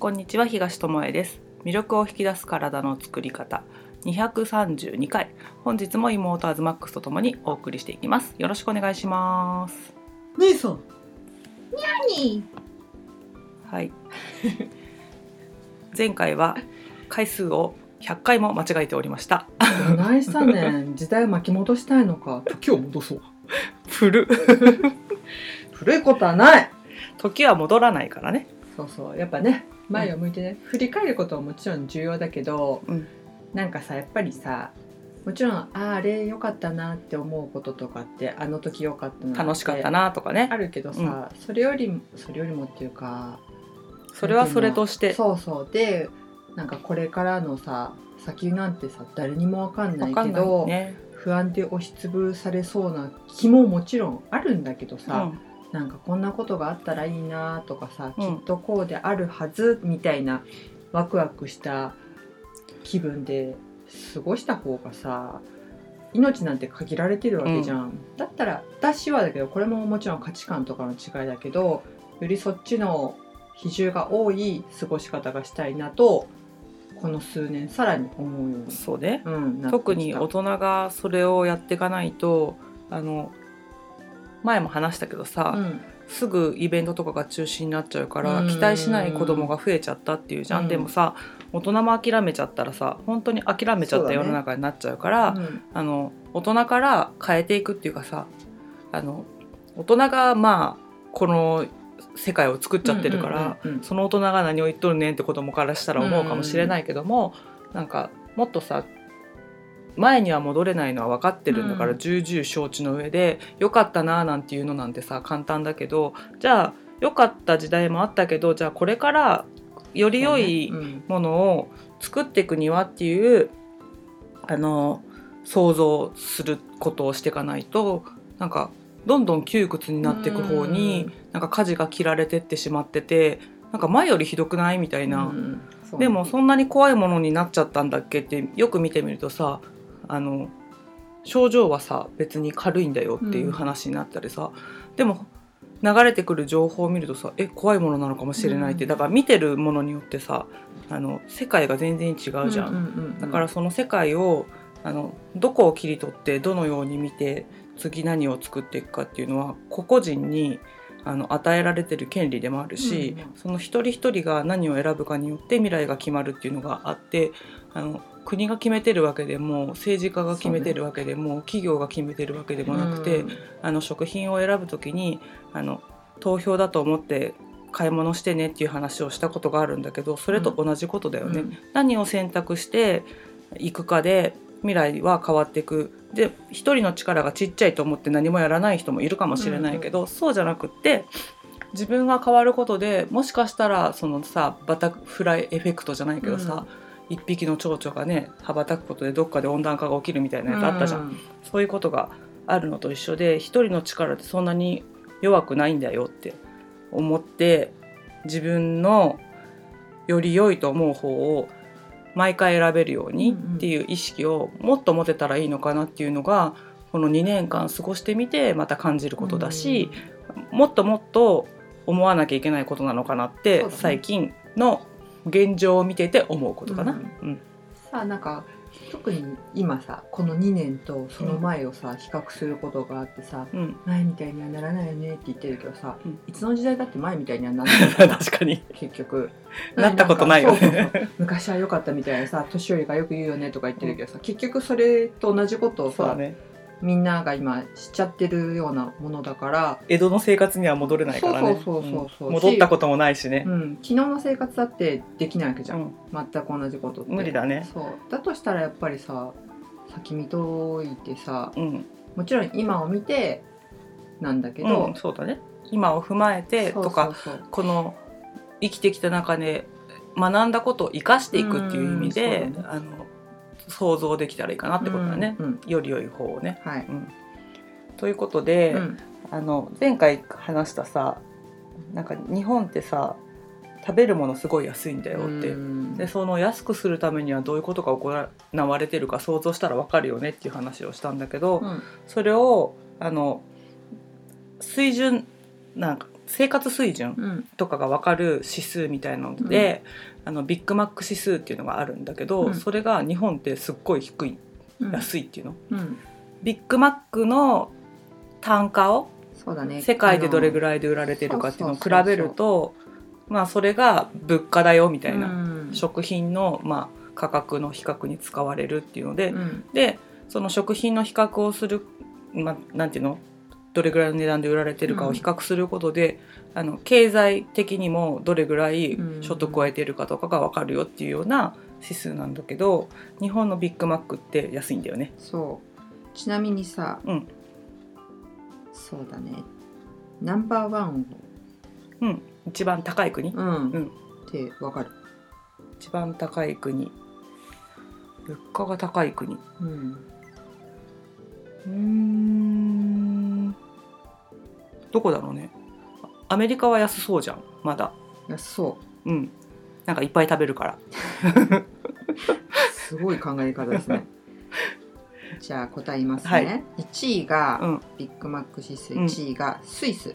こんにちは東智恵です。魅力を引き出す体の作り方。232回本日も妹アズマックスとともにお送りしていきます。よろしくお願いします。姉さん何はい。前回は回数を100回も間違えておりました。どないしたねん。時代を巻き戻したいのか。時を戻そう。古。古いことはない。時は戻らないからね。そうそう。やっぱね前を向いてね、振り返ることはもちろん重要だけど、うん。なんかさやっぱりさもちろんあーあれ良かったなって思うこととかってあの時良かったな楽しかったなとかね。あるけどさ、それよりもそれよりもっていうかそれはそれとして。そうそう。でなんかこれからのさ先なんてさ誰にも分かんないわかんないけど、ね、不安で押しつぶされそうな気ももちろんあるんだけどうさ、ん、なんかこんなことがあったらいいなとかさ、うん。きっとこうであるはずみたいなワクワクした気分で過ごした方がさ命なんて限られてるわけじゃん、だったら私はだけどこれももちろん価値観とかの違いだけどよりそっちの比重が多い過ごし方がしたいなとこの数年さらに思うように、そうね。うん、特に大人がそれをやっていかないとあの前も話したけどさ、うん。すぐイベントとかが中止になっちゃうからうん。期待しない子供が増えちゃったっていうじゃん、うん。でもさ大人も諦めちゃったらさ本当に諦めちゃった世の中になっちゃうからうん。あの大人から変えていくっていうかさあの大人がまあこの世界を作っちゃってるから、うんうんうんうん。その大人が何を言っとるねんって子供からしたら思うかもしれないけども、なんかもっとさ前には戻れないのは分かってるんだから、うん。重々承知の上で良かったななんていうのなんてさ簡単だけどじゃあ良かった時代もあったけどじゃあこれからより良いものを作っていくにはっていうあの想像することをしていかないとなんかどんどん窮屈になっていく方になんか舵が切られてってしまっててなんか前よりひどくないみたいな、でもそんなに怖いものになっちゃったんだっけってよく見てみるとさあの症状はさ別に軽いんだよっていう話になったりさ、でも流れてくる情報を見るとさえ怖いものなのかもしれないって、うん。だから見てるものによってさあの世界が全然違うじゃん。うんうんうんだからその世界をあのどこを切り取ってどのように見て次何を作っていくかっていうのは個々人にあの与えられてる権利でもあるし、うん。その一人一人が何を選ぶかによって未来が決まるっていうのがあってあの国が決めてるわけでも政治家が決めてるわけでも、企業が決めてるわけでもなくて、うん。あの食品を選ぶ時にあの投票だと思って買い物してねっていう話をしたことがあるんだけどそれと同じことだよね。うん。何を選択していくかで未来は変わっていく。で一人の力がちっちゃいと思って何もやらない人もいるかもしれないけど、そうじゃなくって自分が変わることでもしかしたらそのさバタフライエフェクトじゃないけどさ、一匹の蝶々がね羽ばたくことでどっかで温暖化が起きるみたいなやつあったじゃん、うんそういうことがあるのと一緒で一人の力ってそんなに弱くないんだよって思って自分のより良いと思う方を毎回選べるようにうんうん。っていう意識をもっと持てたらいいのかなっていうのがこの2年間過ごしてみてまた感じることだし、もっともっと思わなきゃいけないことなのかなって、最近の現状を見てて思うことかな。うん。うん。さあなんか特に今さこの2年とその前をさ、比較することがあってさうん。前みたいにはならないよねって言ってるけどさ、うん。いつの時代だって前みたいにはならない 確かに。結局。なったことないよね。そ昔は良かったみたいなさ年寄りがよく言うよねとか言ってるけどさ、結局それと同じことをさ、ねみんなが今しちゃってるようなものだから、江戸の生活には戻れないからね。そうそうそうそう。うん。戻ったこともないしね。う、ん、昨日の生活だってできないわけじゃん、うん。全く同じことって。無理だね。そう。だとしたらやっぱりさ先見といてさうん、もちろん今を見てなんだけうどん、、そうだね。今を踏まえてとかこの生きてきた中で学んだことを生かしていくっていう意味で、うんそうだあの想像できたらいいかなってことだね、うんうん。より良い方をね。はい、うん、ということで、うん。あの前回話したさなんか日本ってさ食べるものすごい安いんだよって。うん。でその安くするためにはどういうことが行われてるか想像したら分かるよねっていう話をしたんだけど、うん。それをあの水準なんか生活水準うん。とかが分かる指数みたいなので、あのビッグマック指数っていうのがあるんだけど、うん。それが日本ってすっごい低いうん安いっていうの、うん。ビッグマックの単価をそうだね。世界でどれぐらいで売られてるかっていうのを比べるとまあそれが物価だよみたいな、うん。食品のまあ価格の比較に使われるっていうので、うん。でその食品の比較をする、まあ、なんていうの？どれぐらいの値段で売られてるかを比較することで、あの経済的にもどれぐらい所得を得ているかとかが分かるよっていうような指数なんだけど日本のビッグマックって安いんだよね。そう。ちなみにさ、うん。そうだね。ナンバーワンうん、一番高い国、を、うん。うん。ってわかる、一番高い国。物価が高い国。うん、うーんどこだろうね。アメリカは安そうじゃんまだ。いやそう。うん。なんかいっぱい食べるから。すごい考え方ですね。じゃあ答えますね、はい。1位がうん。ビッグマック指数うん。1位がスイス、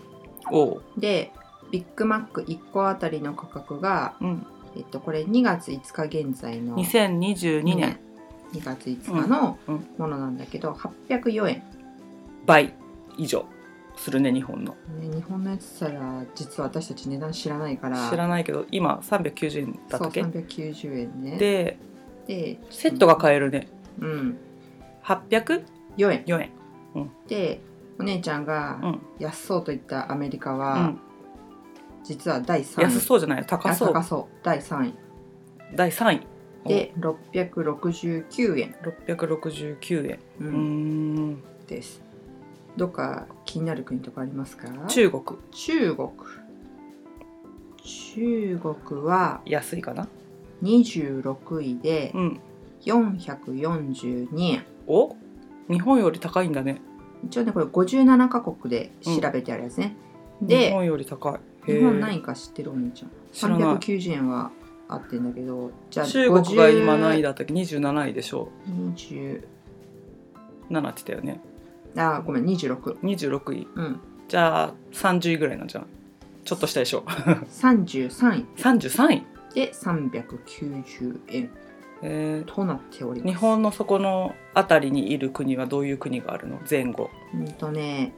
おう。でビッグマック1個あたりの価格が、うん。えっと、これ2月5日現在の2022年。2月5日のものなんだけど、804円、倍以上するね日本の。ね、日本のやつさら実は私たち値段知らないから。知らないけど今390円だったっけ？そう390円ね。ででセットが買えるね。うん。804 4円。円でお姉ちゃんうがん、安そうと言ったアメリカうは、ん、実は第3位。安そうじゃない？高あそう。高そう。第3位。第3位。で669円、669円。うん。ですどっか気になる国とかありますか？中国。中国。中国は安いかな？26位でうん。442円。お？日本より高いんだね。一応ねこれ57カ国で調べてあるやつね、日で本より高い。日本何位か知ってるお兄ちゃん。知らない。390円はあってんだけどじゃあ中国が今何位だだったっけ？27位でしょ。20 7って言ったよねあごめん26 26位。うん。じゃあ30位ぐらいなんじゃないちょっとしたでしょ。33位。33位。で390円。えとなっておりー、ます。日本のそこの辺りにいる国はどういう国があるの？前後。うんとね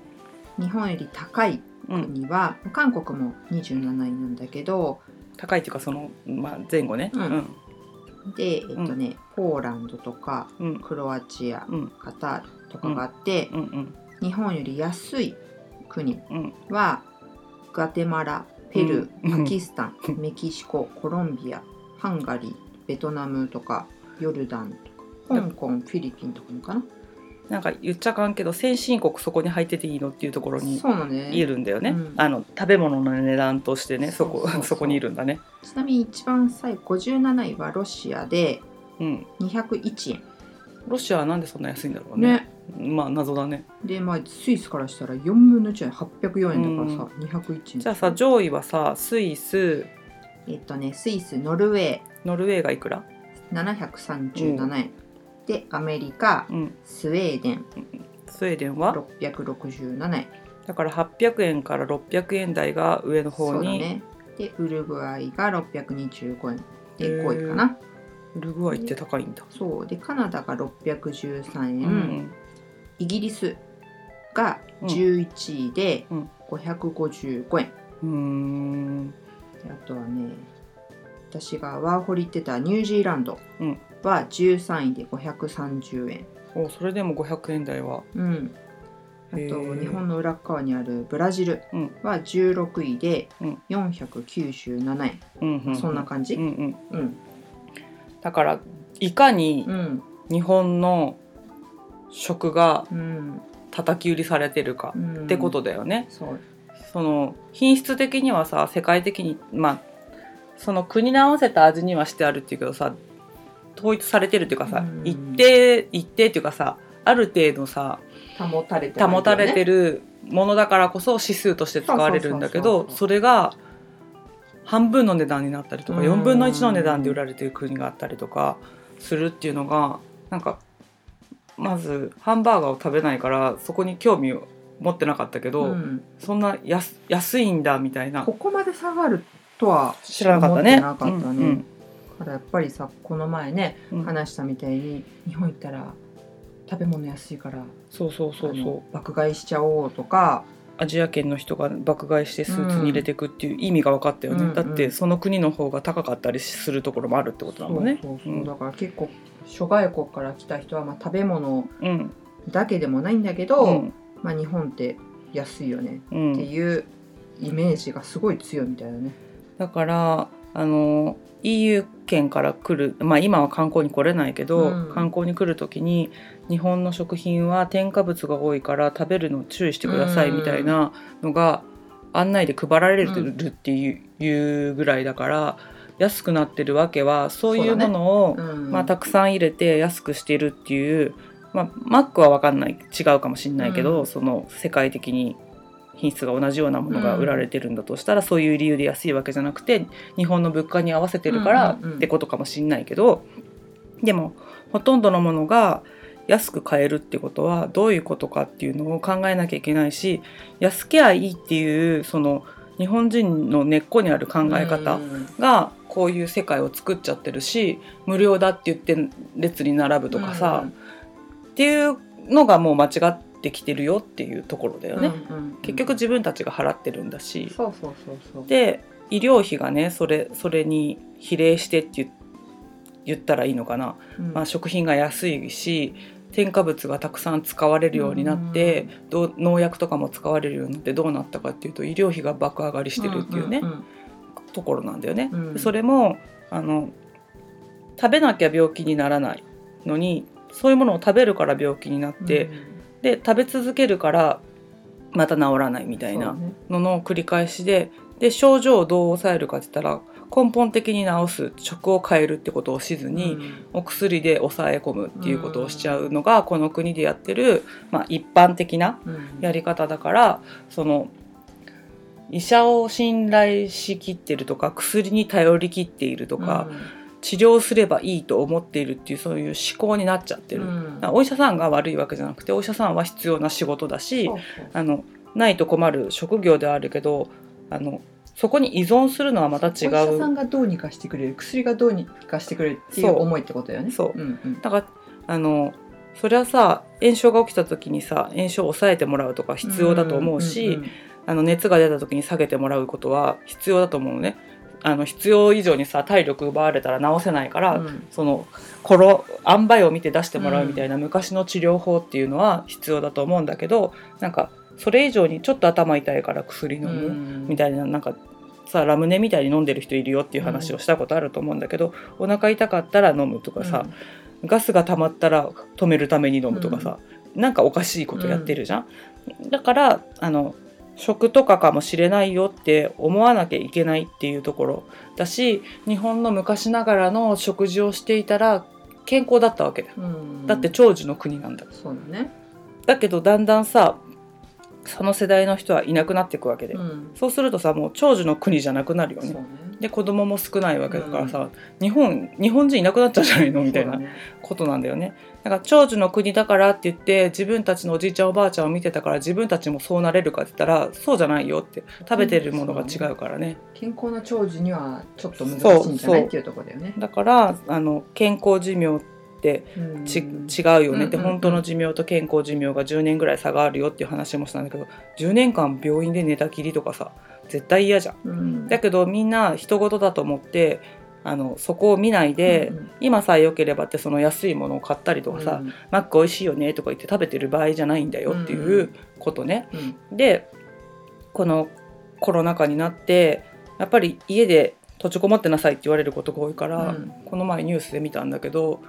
日本より高いうん。国は、韓国も27位なんだけど。高いっていうかその、まあ、前後ね。うん。うん。でえっとね、ポーランドとかうん。クロアチアうん。カタールとかがあって、うんうん。日本より安い国うんはガテマラペルうんーパキスタン、メキシココロンビアハンガリーベトナムとかヨルダンとか香港フィリピンとかもかな？なんか言っちゃあかんけど先進国そこに入ってていいのっていうところにいるんだよね、うん。あの食べ物の値段としてねそこ そこにいるんだね。ちなみに一番最後57位はロシアでうん。201円。ロシアはなんでそんな安いんだろうね。ねまあ謎だね。でまあスイスからしたら4分の1円。804円だからさ、201円。じゃあさ上位はさスイス。えっとねスイスノルウェー。ノルウェーがいくら？737円、でアメリカうん。スウェーデン。スウェーデンは？667円。だから800円から600円台が上の方に、そうだね。でウルグアイが625円。でへー。5位かな。ウルグアイって高いんだ、そう。でカナダが613円、うんイギリスが11位でうん。555円、あとはね私がワーホリ行ってたニュージーランドうん。は13位で530円、おそれでも500円台は。うん、あと日本の裏っ側にあるブラジルうん。は16位でうん。497円、うんうん。そんな感じ、うんうん。うん。だからいかにうん。日本の食がうん。叩き売りされてるかうん。ってことだよね、そう。その品質的にはさ世界的にまあその国に合わせた味にはしてあるっていうけどさ統一されてるっていうかさ、うん。一定一定っていうかさある程度さ保たれてる保たれてるるものだからこそ指数として使われるんだけどそれが半分の値段になったりとかうん。4分の1の値段で売られてる国があったりとかするっていうのがなんかまずハンバーガーを食べないからそこに興味を思ってなかったけど、うん。そんな安安いんだみたいな。ここまで下がるとは知らなかったね。なかったね。うんだからやっぱりさこの前ねうん。話したみたいに日本行ったら食べ物安いからそうそうそうそあの爆買いしちゃおうとかうアジア圏の人が爆買いしてスーツに入れていくっていう意味が分かったよね、うんうん。だってその国の方が高かったりするところもあるってことだもんね。そうそうそう。うん。だから結構諸外国から来た人はまあ食べ物うん。だけでもないんだけど、うん。まあ、日本って安いよねうん。っていうイメージがすごい強いみたいだね。だからあの EU 圏から来る、まあ、今は観光に来れないけど、うん。観光に来る時に日本の食品は添加物が多いから食べるの注意してくださいみたいなのが案内で配られるっていう,、いうぐらいだから安くなってるわけはそういうものを、うん。まあ、たくさん入れて安くしてるっていう、まあ、マックは分かんない。違うかもしれないけど、うん。その世界的に品質が同じようなものが売られてるんだとしたら、そういう理由で安いわけじゃなくて日本の物価に合わせてるからってことかもしれないけどでもほとんどのものが安く買えるってことはどういうことかっていうのを考えなきゃいけないし安けりゃいいっていうその日本人の根っこにある考え方、うん。がこういう世界を作っちゃってるし無料だって言って列に並ぶとかさ、っていうのがもう間違ってきてるよっていうところだよね、うんうん結局自分たちが払ってるんだし、そうそうそうそう。で医療費がねそれそれに比例してって言言ったらいいのかな、うん。まあ、食品が安いし添加物がたくさん使われるようになって、どう農薬とかも使われるようになってどうなったかっていうと医療費が爆上がりしてるっていうね、んん。ところなんだよね。うんでそれもあの食べなきゃ病気にならないのにそういうものを食べるから病気になって、で食べ続けるからまた治らないみたいなのの繰り返しでで症状をどう抑えるかって言ったら根本的に治す食を変えるってことをしずに、お薬で抑え込むっていうことをしちゃうのがこの国でやってる、まあ、一般的なうん。やり方だからその医者を信頼しきってるとか薬に頼りきっているとか、治療すればいいと思っているっていうそういう思考になっちゃってる、うん。お医者さんが悪いわけじゃなくてお医者さんは必要な仕事だしあのないと困る職業ではあるけどあのそこに依存するのはまた違お医者さんう。がどうにかしてくれる薬がどうにかしてくれるっていう思いってことだよね。そううんうんだからあのそれはさ炎症が起きた時にさ炎症を抑えてもらうとか必要だと思うし、んんんあの熱が出た時に下げてもらうことは必要だと思うのね。あの必要以上にさ体力奪われたら治せないから、うんそのこの塩梅を見て出してもらうみたいな昔の治療法っていうのは必要だと思うんだけどなんかそれ以上にちょっと頭痛いから薬飲むみたいななんかさラムネみたいに飲んでる人いるよっていう話をしたことあると思うんだけど、お腹痛かったら飲むとかさ、ガスが溜まったら止めるために飲むとかさ、なんかおかしいことやってるじゃん。だからあの食とかかもしれないよって思わなきゃいけないっていうところだし日本の昔ながらの食事をしていたら健康だったわけだだって長寿の国なんだそうだね。だけどだんだんさその世代の人はいなくなっていくわけで、うん。そうするとさもう長寿の国じゃなくなるよね。ね。で子供も少ないわけだからさ、日本日本人いなくなっちゃうんじゃないのみたいなことなんだよね。だから長寿の国だからって言って自分たちのおじいちゃんおばあちゃんを見てたから自分たちもそうなれるかって言ったらそうじゃないよって。食べてるものが違うからね、健康な長寿にはちょっと難しいんじゃない？っていうところだよね。だからあの健康寿命ってうんち、違うよねって、うんうんうん。本当の寿命と健康寿命が10年ぐらい差があるよっていう話もしたんだけど10年間病院で寝たきりとかさ絶対嫌じゃん。うん。だけどみんな人事だと思ってあのそこを見ないで、うんうん。今さえ良ければってその安いものを買ったりとかさ、うん。マック美味しいよねとか言って食べてる場合じゃないんだよっていうことね。うん。でこのコロナ禍になってやっぱり家で閉じこもってなさいって言われることが多いから、うん。この前ニュースで見たんだけど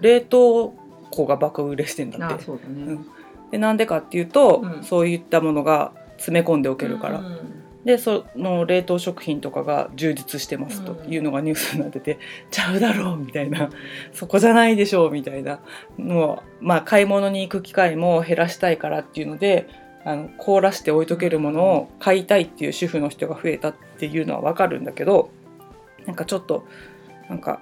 冷凍庫が爆売れしてんだって。あそうだね。うん。でなんでかっていうと、うん。そういったものが詰め込んでおけるから、うんでその冷凍食品とかが充実してますというのがニュースになってて、ちゃうだろうみたいな。そこじゃないでしょうみたいな。もうまあ買い物に行く機会も減らしたいからっていうのであの凍らして置いとけるものを買いたいっていう主婦の人が増えたっていうのはわかるんだけどなんかちょっとなんか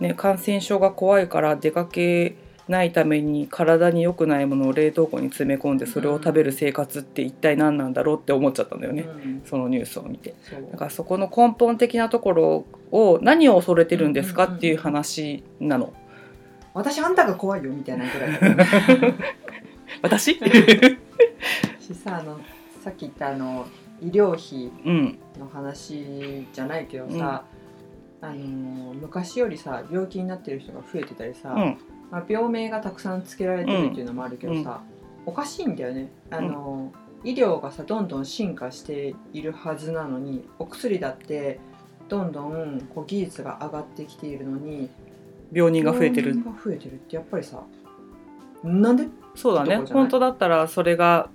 ね感染症が怖いから出かけないために体に良くないものを冷凍庫に詰め込んでそれを食べる生活って一体何なんだろうって思っちゃったんだよね、うん。そのニュースを見て。だからそこの根本的なところを何を恐れてるんですかっていう話なの。私？あんたが怖いよみたいなぐらいだ私しさあのさっき言ったあの医療費うん。の話じゃないけどさ、あの昔よりさ病気になってる人が増えてたりさ、うん。まあ、病名がたくさんつけられてるっていうのもあるけどさ、おかしいんだよね。あの、医療がさどんどん進化しているはずなのにお薬だってどんどんこう技術が上がってきているのに病人が増えてる。病人が増えてるってやっぱりさなんで？そうだね。本当だったらそれが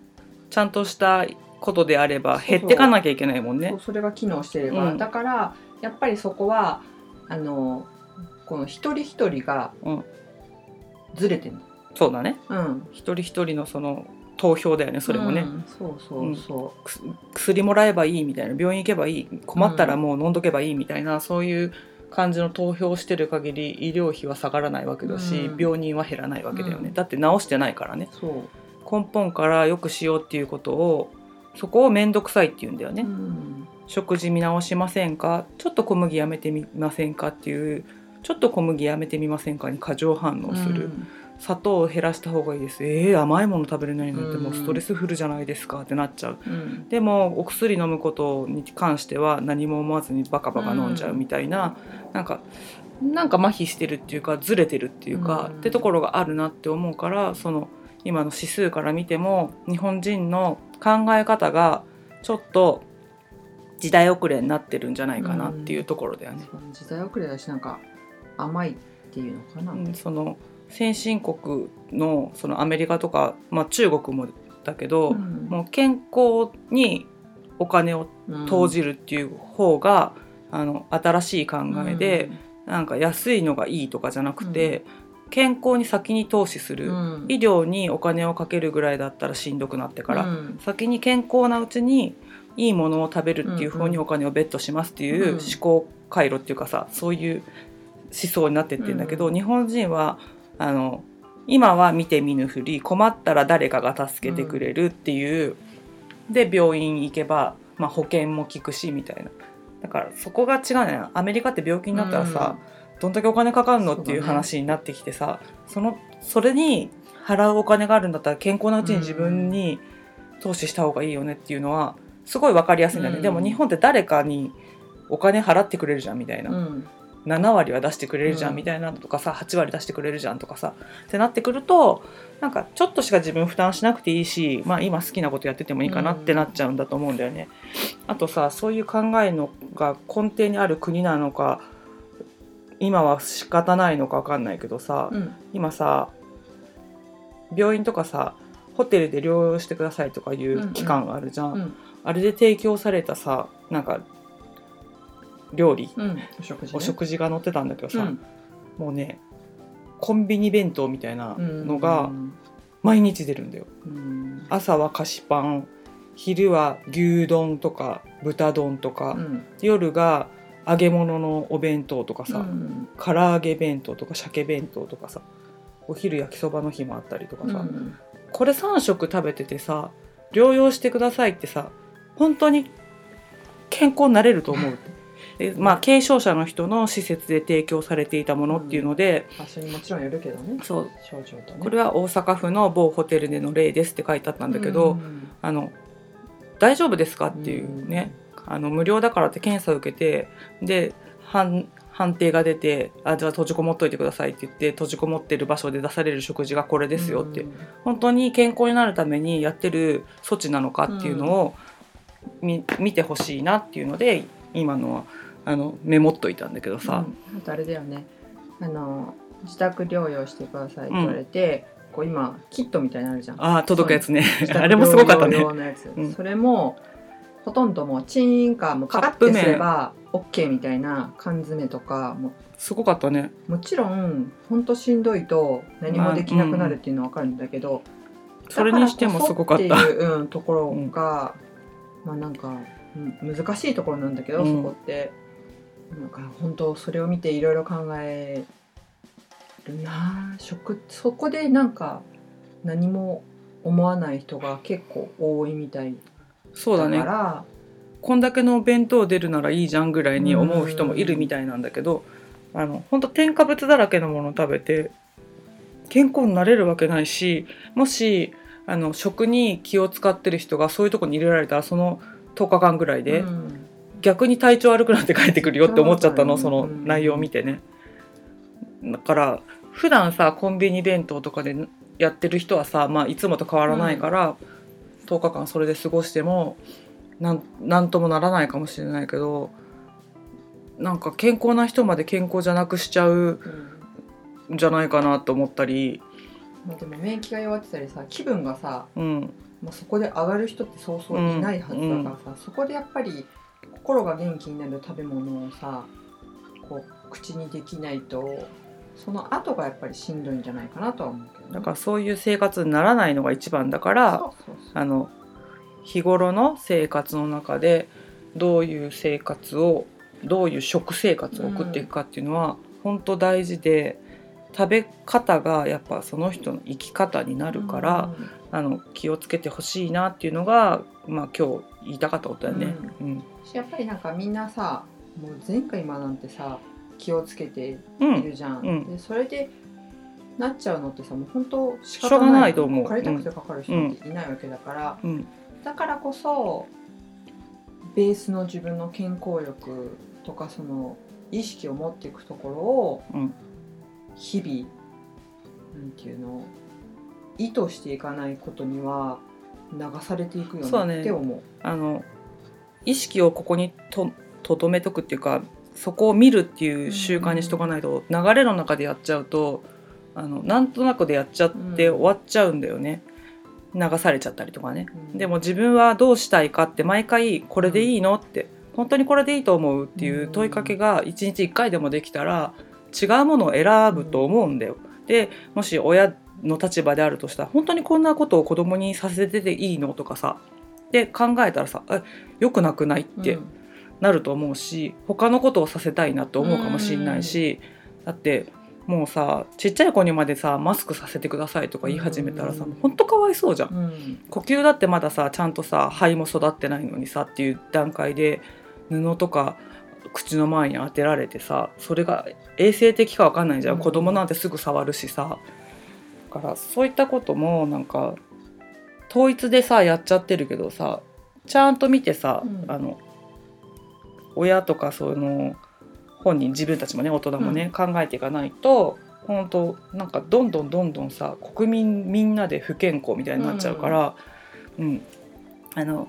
ちゃんとしたことであれば減ってかなきゃいけない？もんねそうそれが機能してれば、うんだからやっぱりそこはあのこの一人一人がうん。ずれてるそうだね。うん。一人一人のその投票だよねそれもね、うんそうそうそくす薬もらえばいいみたいな病院行けばいい。困ったらもう飲んどけばいいみたいな、そういう感じの投票をしてる限り医療費は下がらないわけだし、うん。病人は減らないわけだよね、うん。だって治してないからね。うそう、根本から良くしようっていうことをそこを面倒くさいって言うんだよね、うん食事見直しませんか？ちょっと小麦やめてみませんかっていうちょっと小麦やめてみませんかに過剰反応する、砂糖を減らした方がいいです。えー、甘いもの食べれないなんてもうストレスフルじゃないですかってなっちゃう。うん。でもお薬飲むことに関しては何も思わずにバカバカ飲んじゃうみたいな、なんかなんか麻痺してるっていうかずれてるっていうか、うん。ってところがあるなって思うからその今の指数から見ても日本人の考え方がちょっと時代遅れになってるんじゃないかなっていうところだよね。時代遅れだしなんか甘いっていうのかな、うんその先進国のそのアメリカとか、まあ、中国もだけど、うん。もう健康にお金を投じるっていう方が、あの新しい考えで、なんか安いのがいいとかじゃなくて、健康に先に投資する、うん。医療にお金をかけるぐらいだったらしんどくなってから、うん。先に健康なうちにいいものを食べるっていう方にお金をベットしますっていううん思考回路っていうかさそういう思想になってってんだけど、うん日本人はあの今は見て見ぬふり困ったら誰かが助けてくれるっていう、で病院行けば、まあ、保険も効くしみたいな。だからそこが違うのよ。アメリカって病気になったらさ、どんだけお金かかるのっていう話になってきてさそ,、のそれに払うお金があるんだったら健康なうちに自分に投資した方がいいよねっていうのはすごい分かりやすいんだよね、うん。でも日本って誰かにお金払ってくれるじゃんみたいな、うん。7割は出してくれるじゃんうん。みたいなのとかさ8割出してくれるじゃんとかさ。ってなってくるとなんかちょっとしか自分負担しなくていいし、まあ、今好きなことやっててもいいかなってなっちゃうんだと思うんだよね。あとさそういう考えのが根底にある国なのか今は仕方ないのか分かんないけどさ、うん。今さ病院とかさホテルで療養してくださいとかいう期間があるじゃん、うんあれで提供されたさなんか料理うん。お食事ね。お食事が載ってたんだけどさ、うん。もうねコンビニ弁当みたいなのが毎日出るんだよ。うん。朝は菓子パン昼は牛丼とか豚丼とか、うん。夜が揚げ物のお弁当とかさ、うん。唐揚げ弁当とか鮭弁当とかさお昼焼きそばの日もあったりとかさ、うん。これ3食食べててさ療養してくださいってさ本当に健康になれると思う。でまあ軽症者の人の施設で提供されていたものっていうので、場所にもちろんよるけどね。そう。症状とね。これは大阪府の某ホテルでの例ですって書いてあったんだけど、うんあの大丈夫ですかっていうね、あの無料だからって検査を受けてで判判定が出てあじゃあ閉じこもっといてくださいって言って閉じこもってる場所で出される食事がこれですよって、うん。本当に健康になるためにやってる措置なのかっていうのを見,、見てほしいなっていうので今のはあのメモっといたんだけどさ、うん。あとあれだよね。あの自宅療養してくださいって言われて、こう今キットみたいなのあるじゃん。ああ届くやつね。あれもすごかったね。療養用のやつ。うん。それもほとんどもうチーンかもうパカッてすれば OK みたいな缶詰とかも。すごかったね。もちろんほんとしんどいと何もできなくなるっていうのは分かるんだけど、それにしてもすごかった。っていう、うん、ところが、まあなんか、うん難しいところなんだけど、うん。そこって。なんか本当それを見ていろいろ考えるな。食そこでなんか何も思わない人が結構多いみたいだかそうだね。らこんだけのお弁当出るならいいじゃんぐらいに思う人もいるみたいなんだけどあの本当添加物だらけのものを食べて健康になれるわけないしもしあの食に気を使ってる人がそういうとこに入れられたらその10日間ぐらいで、うん逆に体調悪くなって帰ってくるよって思っちゃったのその内容を見てね。だから普段さコンビニ弁当とかでやってる人はさ、まあ、いつもと変わらないから、10日間それで過ごしてもなんなんともならないかもしれないけどなんか健康な人まで健康じゃなくしちゃううんんじゃないかなと思ったり、まあでも免疫が弱ってたりさ気分がさうん、もうそこで上がる人ってそうそういないはずだからさ、そこでやっぱり心が元気になる食べ物をさこう口にできないとその後がやっぱりしんどいんじゃないかなとは思うけどね、だからそういう生活にならないのが一番だから。あの日頃の生活の中でどういう生活をどういう食生活を送っていくかっていうのは、本当大事で食べ方がやっぱその人の生き方になるから、あの気をつけてほしいなっていうのが、まあ、今日言いたかったことだよね。うん。しやっぱりなんかみんなさもう前回今なんてさ気をつけてうん。いるじゃん、うん。でそれでなっちゃうのってさもう本当仕しょう。が方なないいと思う。かかりたくてかかる人っていないわけだから、うん。だからこそベースの自分の健康力とかその意識を持っていくところをうん日々なんていうの意図していかないことには流されていくよそうねねって思う。あの意識をここにととどめとくっていうかそこを見るっていう習慣にしとかないと、流れの中でやっちゃうとあのなんとなくでやっちゃってうん終わっちゃうんだよね、流されちゃったりとかね。うんでも自分はどうしたいかって毎回これでいいのって本当にこれでいいと思うっていう問いかけが1日1回でもできたら違うものを選ぶと思うんだよ。でもし親の立場であるとしたら本当にこんなことを子供にさせてていいのとかさで考えたらさえ良くなくないってうんなると思うし他のことをさせたいなと思うかもしれないしだってもうさちっちゃい子にまでさマスクさせてくださいとか言い始めたらさうん本当かわいそうじゃん。うん呼吸だってまださちゃんとさ肺も育ってないのにさっていう段階で布とか口の前に当てられてさそれが衛生的かわかんないじゃん、うん。子供なんてすぐ触るしさ。だからそういったこともなんか統一でさやっちゃってるけどさちゃんと見てさ、うん。あの親とかその本人自分たちもね大人もね、考えていかないと本当なんかどんどんどんどんさ国民みんなで不健康みたいになっちゃうから、うん。あの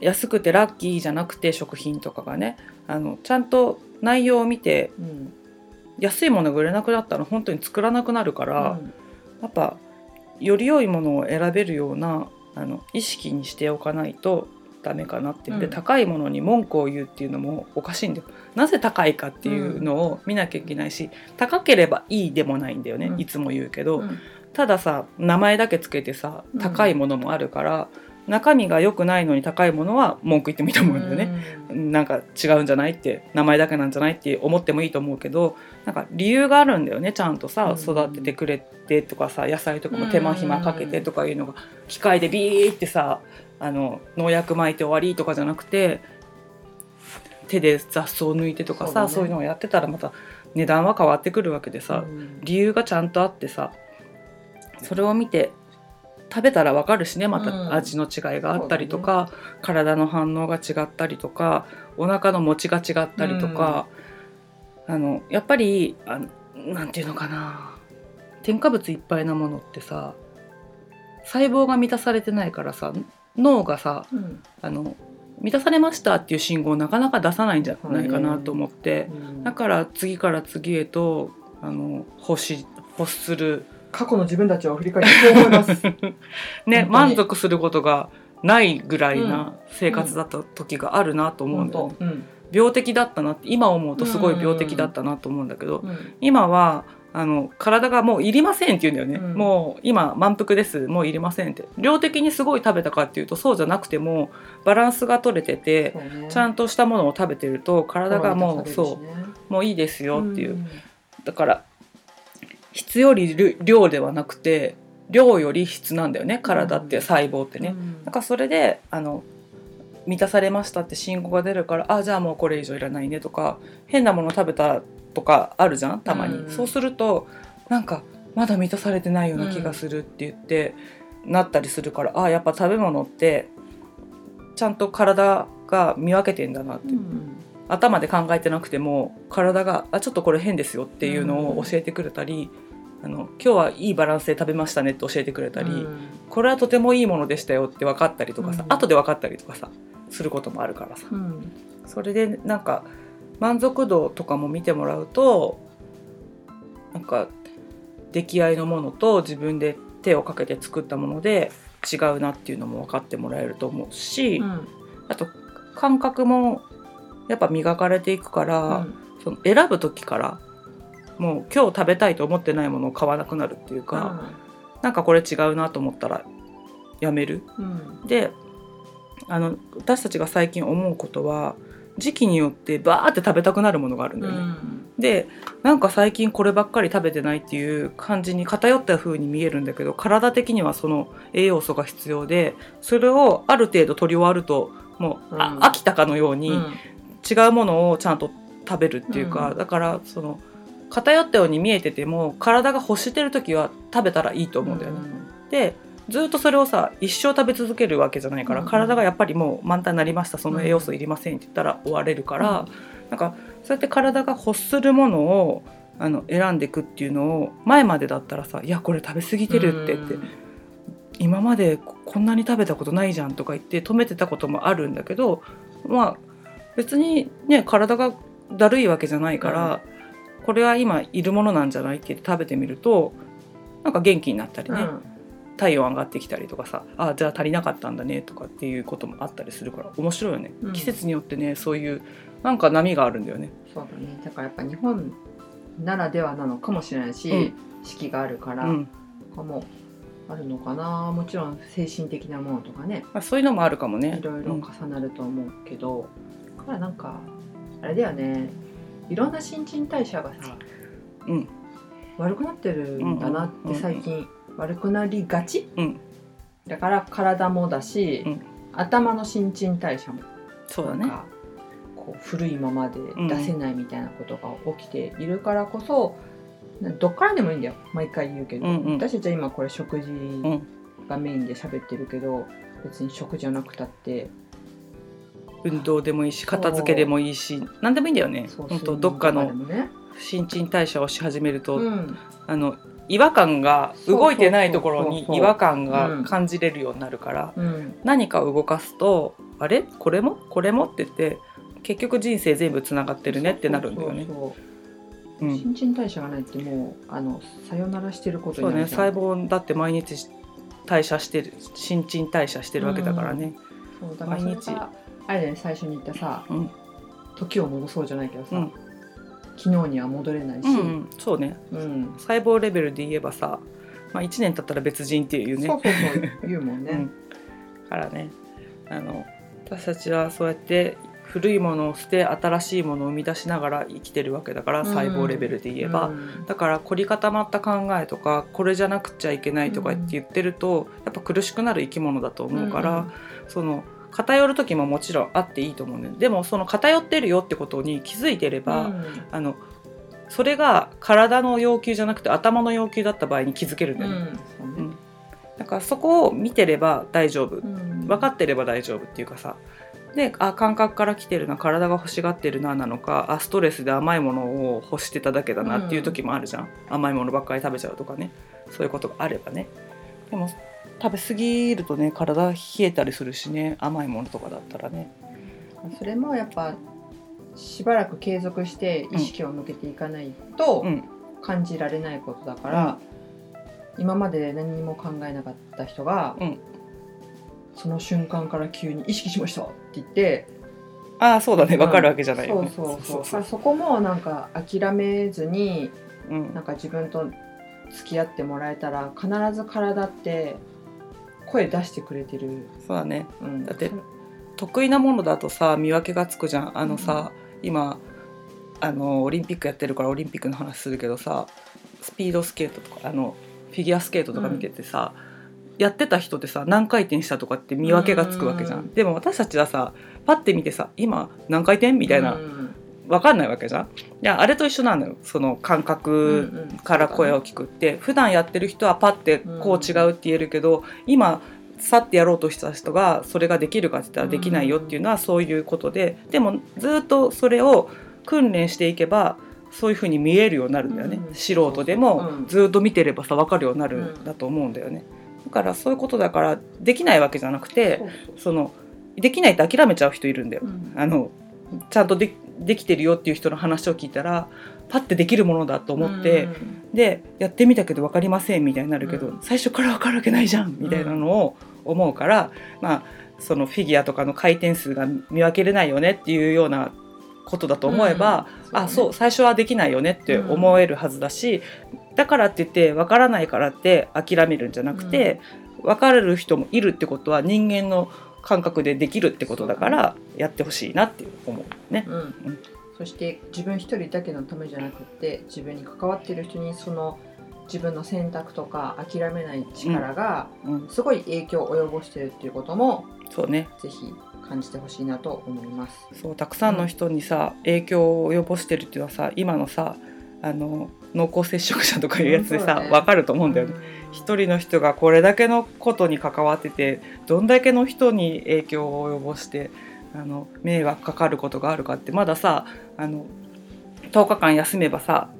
安くてラッキーじゃなくて食品とかがねあのちゃんと内容を見てうん安いものが売れなくなったら本当に作らなくなるから、うん。やっぱより良いものを選べるようなあの意識にしておかないとダメかなって、でう。ん。高いものに文句を言うっていうのもおかしいんだよ。なぜ高いかっていうのを見なきゃいけないし、高ければいいでもないんだよね、うん。いつも言うけど、うん。たださ名前だけつけてさうん。高いものもあるから、中身が良くないのに高いものは文句言ってもいいと思うんだよね。なんか違うんじゃないって名前だけなんじゃないって思ってもいいと思うけどなんか理由があるんだよねちゃんとさうん。育ててくれてとかさ野菜とかも手間暇かけてとかいうのが機械でビーってさあの農薬撒いて終わりとかじゃなくて手で雑草抜いてとかさそう,、ね。いうのをやってたらまた値段は変わってくるわけでさ、うん。理由がちゃんとあってさそれを見て食べたらわかるしねまうん。た味の違いがあったりとか、体の反応が違ったりとかお腹の持ちが違ったりとか、あのやっぱりあなんていうのかな添加物いっぱいなものってさ細胞が満たされてないからさ脳がさうん。あの満たされましたっていう信号をなかなか出さないんじゃないかなと思って。うん。だから次から次へとあの欲し欲する、過去の自分たちを振り返ってそう思います。ね、満足することがないぐらいな生活だった時があるなと思うんだよね、うん。病的だったなって今思うとすごい病的だったなと思うんだけど、うん今はあの体がもういりませんって言うんだよね、うん。もう今満腹ですもういりませんって。量的にすごい食べたかっていうとそうじゃなくてもバランスが取れててね。ちゃんとしたものを食べてると体がもうそううもういいですよっていう、だから質より量ではなくて量より質なんだよね体って細胞ってね。うん。なんかそれであの満たされましたって信号が出るからあじゃあもうこれ以上いらないねとか変なもの食べたとかあるじゃんたまに、うん。そうするとなんかまだ満たされてないような気がするって言って、なったりするからあやっぱ食べ物ってちゃんと体が見分けてんだなって、うん頭で考えてなくても体があちょっとこれ変ですよっていうのを教えてくれたり、あの今日はいいバランスで食べましたねって教えてくれたり、うん。これはとてもいいものでしたよって分かったりとかさ、うん。後で分かったりとかさすることもあるからさ。うん。それでなんか満足度とかも見てもらうとなんか出来合いのものと自分で手をかけて作ったもので違うなっていうのも分かってもらえると思うし、うん。あと感覚もやっぱ磨かれていくから、その選ぶ時からもう今日食べたいと思ってないものを買わなくなるっていうか、なんかこれ違うなと思ったらやめる。うん。であの私たちが最近思うことは時期によってバーって食べたくなるものがあるんだよね。でなんか最近こればっかり食べてないっていう感じに偏った風に見えるんだけど体的にはその栄養素が必要でそれをある程度取り終わるともう、あうん。飽きたかのようにうん違うものをちゃんと食べるっていうか、うん。だからその偏ったように見えてても体が欲してる時は食べたらいいと思うんだよね。でずっとそれをさ一生食べ続けるわけじゃないから、うん。体がやっぱりもう満タンになりました。その栄養素いりませんって言ったら終われるから、なんかそうやって体が欲するものをあの選んでいくっていうのを前までだったらさ「いやこれ食べ過ぎてるって」って、今までここんなに食べたことないじゃんとか言って止めてたこともあるんだけどまあ別にね体がだるいわけじゃないから、これは今いるものなんじゃない？って食べてみるとなんか元気になったりね、体温上がってきたりとかさあじゃあ足りなかったんだねとかっていうこともあったりするから面白いよね、うん。季節によってねそういうなんか波があるんだよね。そうだね。だからやっぱ日本ならではなのかもしれないし、うん。四季があるから、うん。かもあるのかな。もちろん精神的なものとかね。まあ、そういうのもあるかもね。いろいろ重なると思うけど、だからなんかあれだよね。いろんな新陳代謝がさうん。悪くなってるんだなって最近悪くなりがち。うん。だから体もだし、うん。頭の新陳代謝もそうだね。こう古いままで出せないみたいなことが起きているからこそ、どっからでもいいんだよ。毎回言うけど、うんうん。私たちは今これ食事うん。がメインで喋ってるけど別に食じゃなくたって運動でもいいし片付けでもいいし何でもいいんだよね。そう。本当どっかの新陳代謝をし始めると、うん、あの違和感が動いてないところにそうそうそう。そう違和感が感じれるようになるから、うん、何かを動かすとあれ？これも？これも？って言って結局人生全部つながってるねってなるんだよね。そうそうそう。うん。新陳代謝がないってもうあのさよならしてることそうねになるじゃん。細胞だって毎日代謝してる新陳代謝してるわけだからね。そうだからそれ毎日があれね最初に言ったさうん。時を戻そうじゃないけどさ、うん。昨日には戻れないし、うんうん。そうね。うん。細胞レベルで言えばさ、まあ、1年経ったら別人っていうね。そうそうそう言うもんね、うん、からね。あの私たちはそうやって古いものを捨て新しいものを生み出しながら生きてるわけだからうん細胞レベルで言えば、うんだから凝り固まった考えとかこれじゃなくちゃいけないとかって言ってると、やっぱ苦しくなる生き物だと思うから、その偏る時ももちろんあっていいと思うねでもその偏ってるよってことに気づいてれば、うん。あのそれが体の要求じゃなくて頭の要求だった場合に気づけるんだよね、うん。だからそこを見てれば大丈夫。うん。分かってれば大丈夫っていうかさ。であ感覚から来てるな体が欲しがってるななのかあストレスで甘いものを欲してただけだなっていう時もあるじゃん、甘いものばっかり食べちゃうとかね。そういうことがあればね。でも食べ過ぎるとね体冷えたりするしね甘いものとかだったらね。それもやっぱしばらく継続して意識を向けていかないとうん。感じられないことだから、今まで何にも考えなかった人が、うん。その瞬間から急に意識しましたって言ってああそうだね。分かるわけじゃないようそうそう。そうそこもなんか諦めずにうん。なんか自分と付き合ってもらえたら必ず体って声出してくれてる、そうだね。うん、だって得意なものだとさ見分けがつくじゃん。あのさ、今あのオリンピックやってるからオリンピックの話するけどさスピードスケートとかあのフィギュアスケートとか見ててさ、やってた人ってさ何回転したとかって見分けがつくわけじゃん、うん。でも私たちはさパッて見てさ今何回転みたいな、うん分かんないわけじゃん。いやあれと一緒なのよ。その感うん覚うん。から声を聞くって、普段やってる人はパッてこう違うって言えるけど、今さってやろうとした人がそれができるかって言ったらできないよっていうのはそういうことで。でもずっとそれを訓練していけばそういうふうに見えるようになるんだよね、うん素人でもうん。ずっと見てればさ分かるようになるうんんだと思うんだよね。だからそういうことだからできないわけじゃなくてそのできないって諦めちゃう人いるんだよ。うん。あのちゃんとでできてるよっていう人の話を聞いたらパッてできるものだと思って、うん。でやってみたけど分かりませんみたいになるけど、うん。最初から分かるわけないじゃんみたいなのを思うから、まあそのフィギュアとかの回転数が見分けれないよねっていうようなことだと思えば、うん。あそう最初はできないよねって思えるはずだし、だからって言って分からないからって諦めるんじゃなくて、分かる人もいるってことは人間の感覚でできるってことだからやってほしいなって思うね。うん。そして自分一人だけのためじゃなくって自分に関わっている人にその自分の選択とか諦めない力がうん、すごい影響を及ぼしてるっていうこともそうね。ぜひ感じてほしいなと思います。そうたくさんの人にさ影響を及ぼしてるっていうのはさ今のさあの濃厚接触者とかいうやつでさ、ね。分かると思うんだよね。一人の人がこれだけのことに関わっててどんだけの人に影響を及ぼしてあの迷惑かかることがあるかってまださあの10日間休めばさ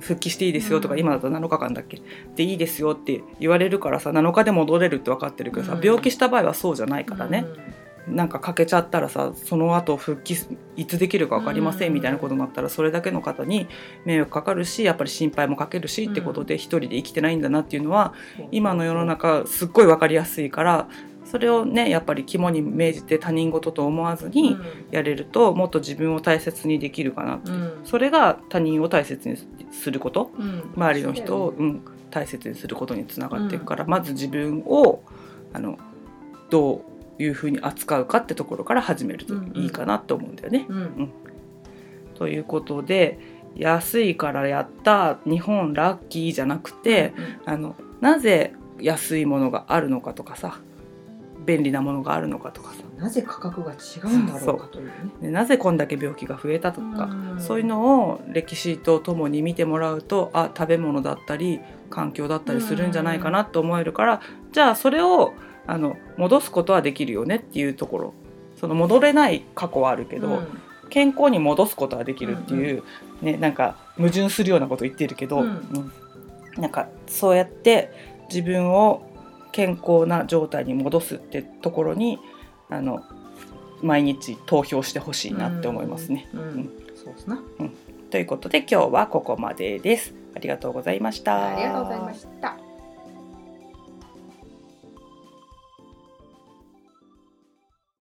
復帰していいですよとか、うん。今だと7日間だっけ？でいいですよって言われるからさ7日で戻れるって分かってるけどさ、うん。病気した場合はそうじゃないからね、なんか欠けちゃったらさその後復帰いつできるか分かりませうん。んみたいなことになったらそれだけの方に迷惑かかるしやっぱり心配もかけるしってことで一人で生きてないんだなっていうのはうん今の世の中すっごい分かりやすいからそれをねやっぱり肝に銘じて他人事と思わずにやれるともっと自分を大切にできるかなってう。ん。それが他人を大切にすること。うん。周りの人を、うん、大切にすることにつながっていくから、まず自分をあのどういうふうに扱うかってところから始めるといいかなと思うんだよね。うん。ということで安いからやった日本ラッキーじゃなくて、あのなぜ安いものがあるのかとかさ便利なものがあるのかとかさ。なぜ価格が違うんだろうかというね。でなぜこんだけ病気が増えたとか、うん。そういうのを歴史とともに見てもらうとあ食べ物だったり環境だったりするんじゃないかなと思えるから、じゃあそれをあの戻すことはできるよねっていうところその戻れない過去はあるけど、うん健康に戻すことはできるっていう、ね、なんか矛盾するようなこと言ってるけど、うんうんなんかそうやって自分を健康な状態に戻すってところにあの毎日投票してほしいなって思いますね。うんうんそうですな。ということで今日はここまでです。ありがとうございました。ありがとうございました。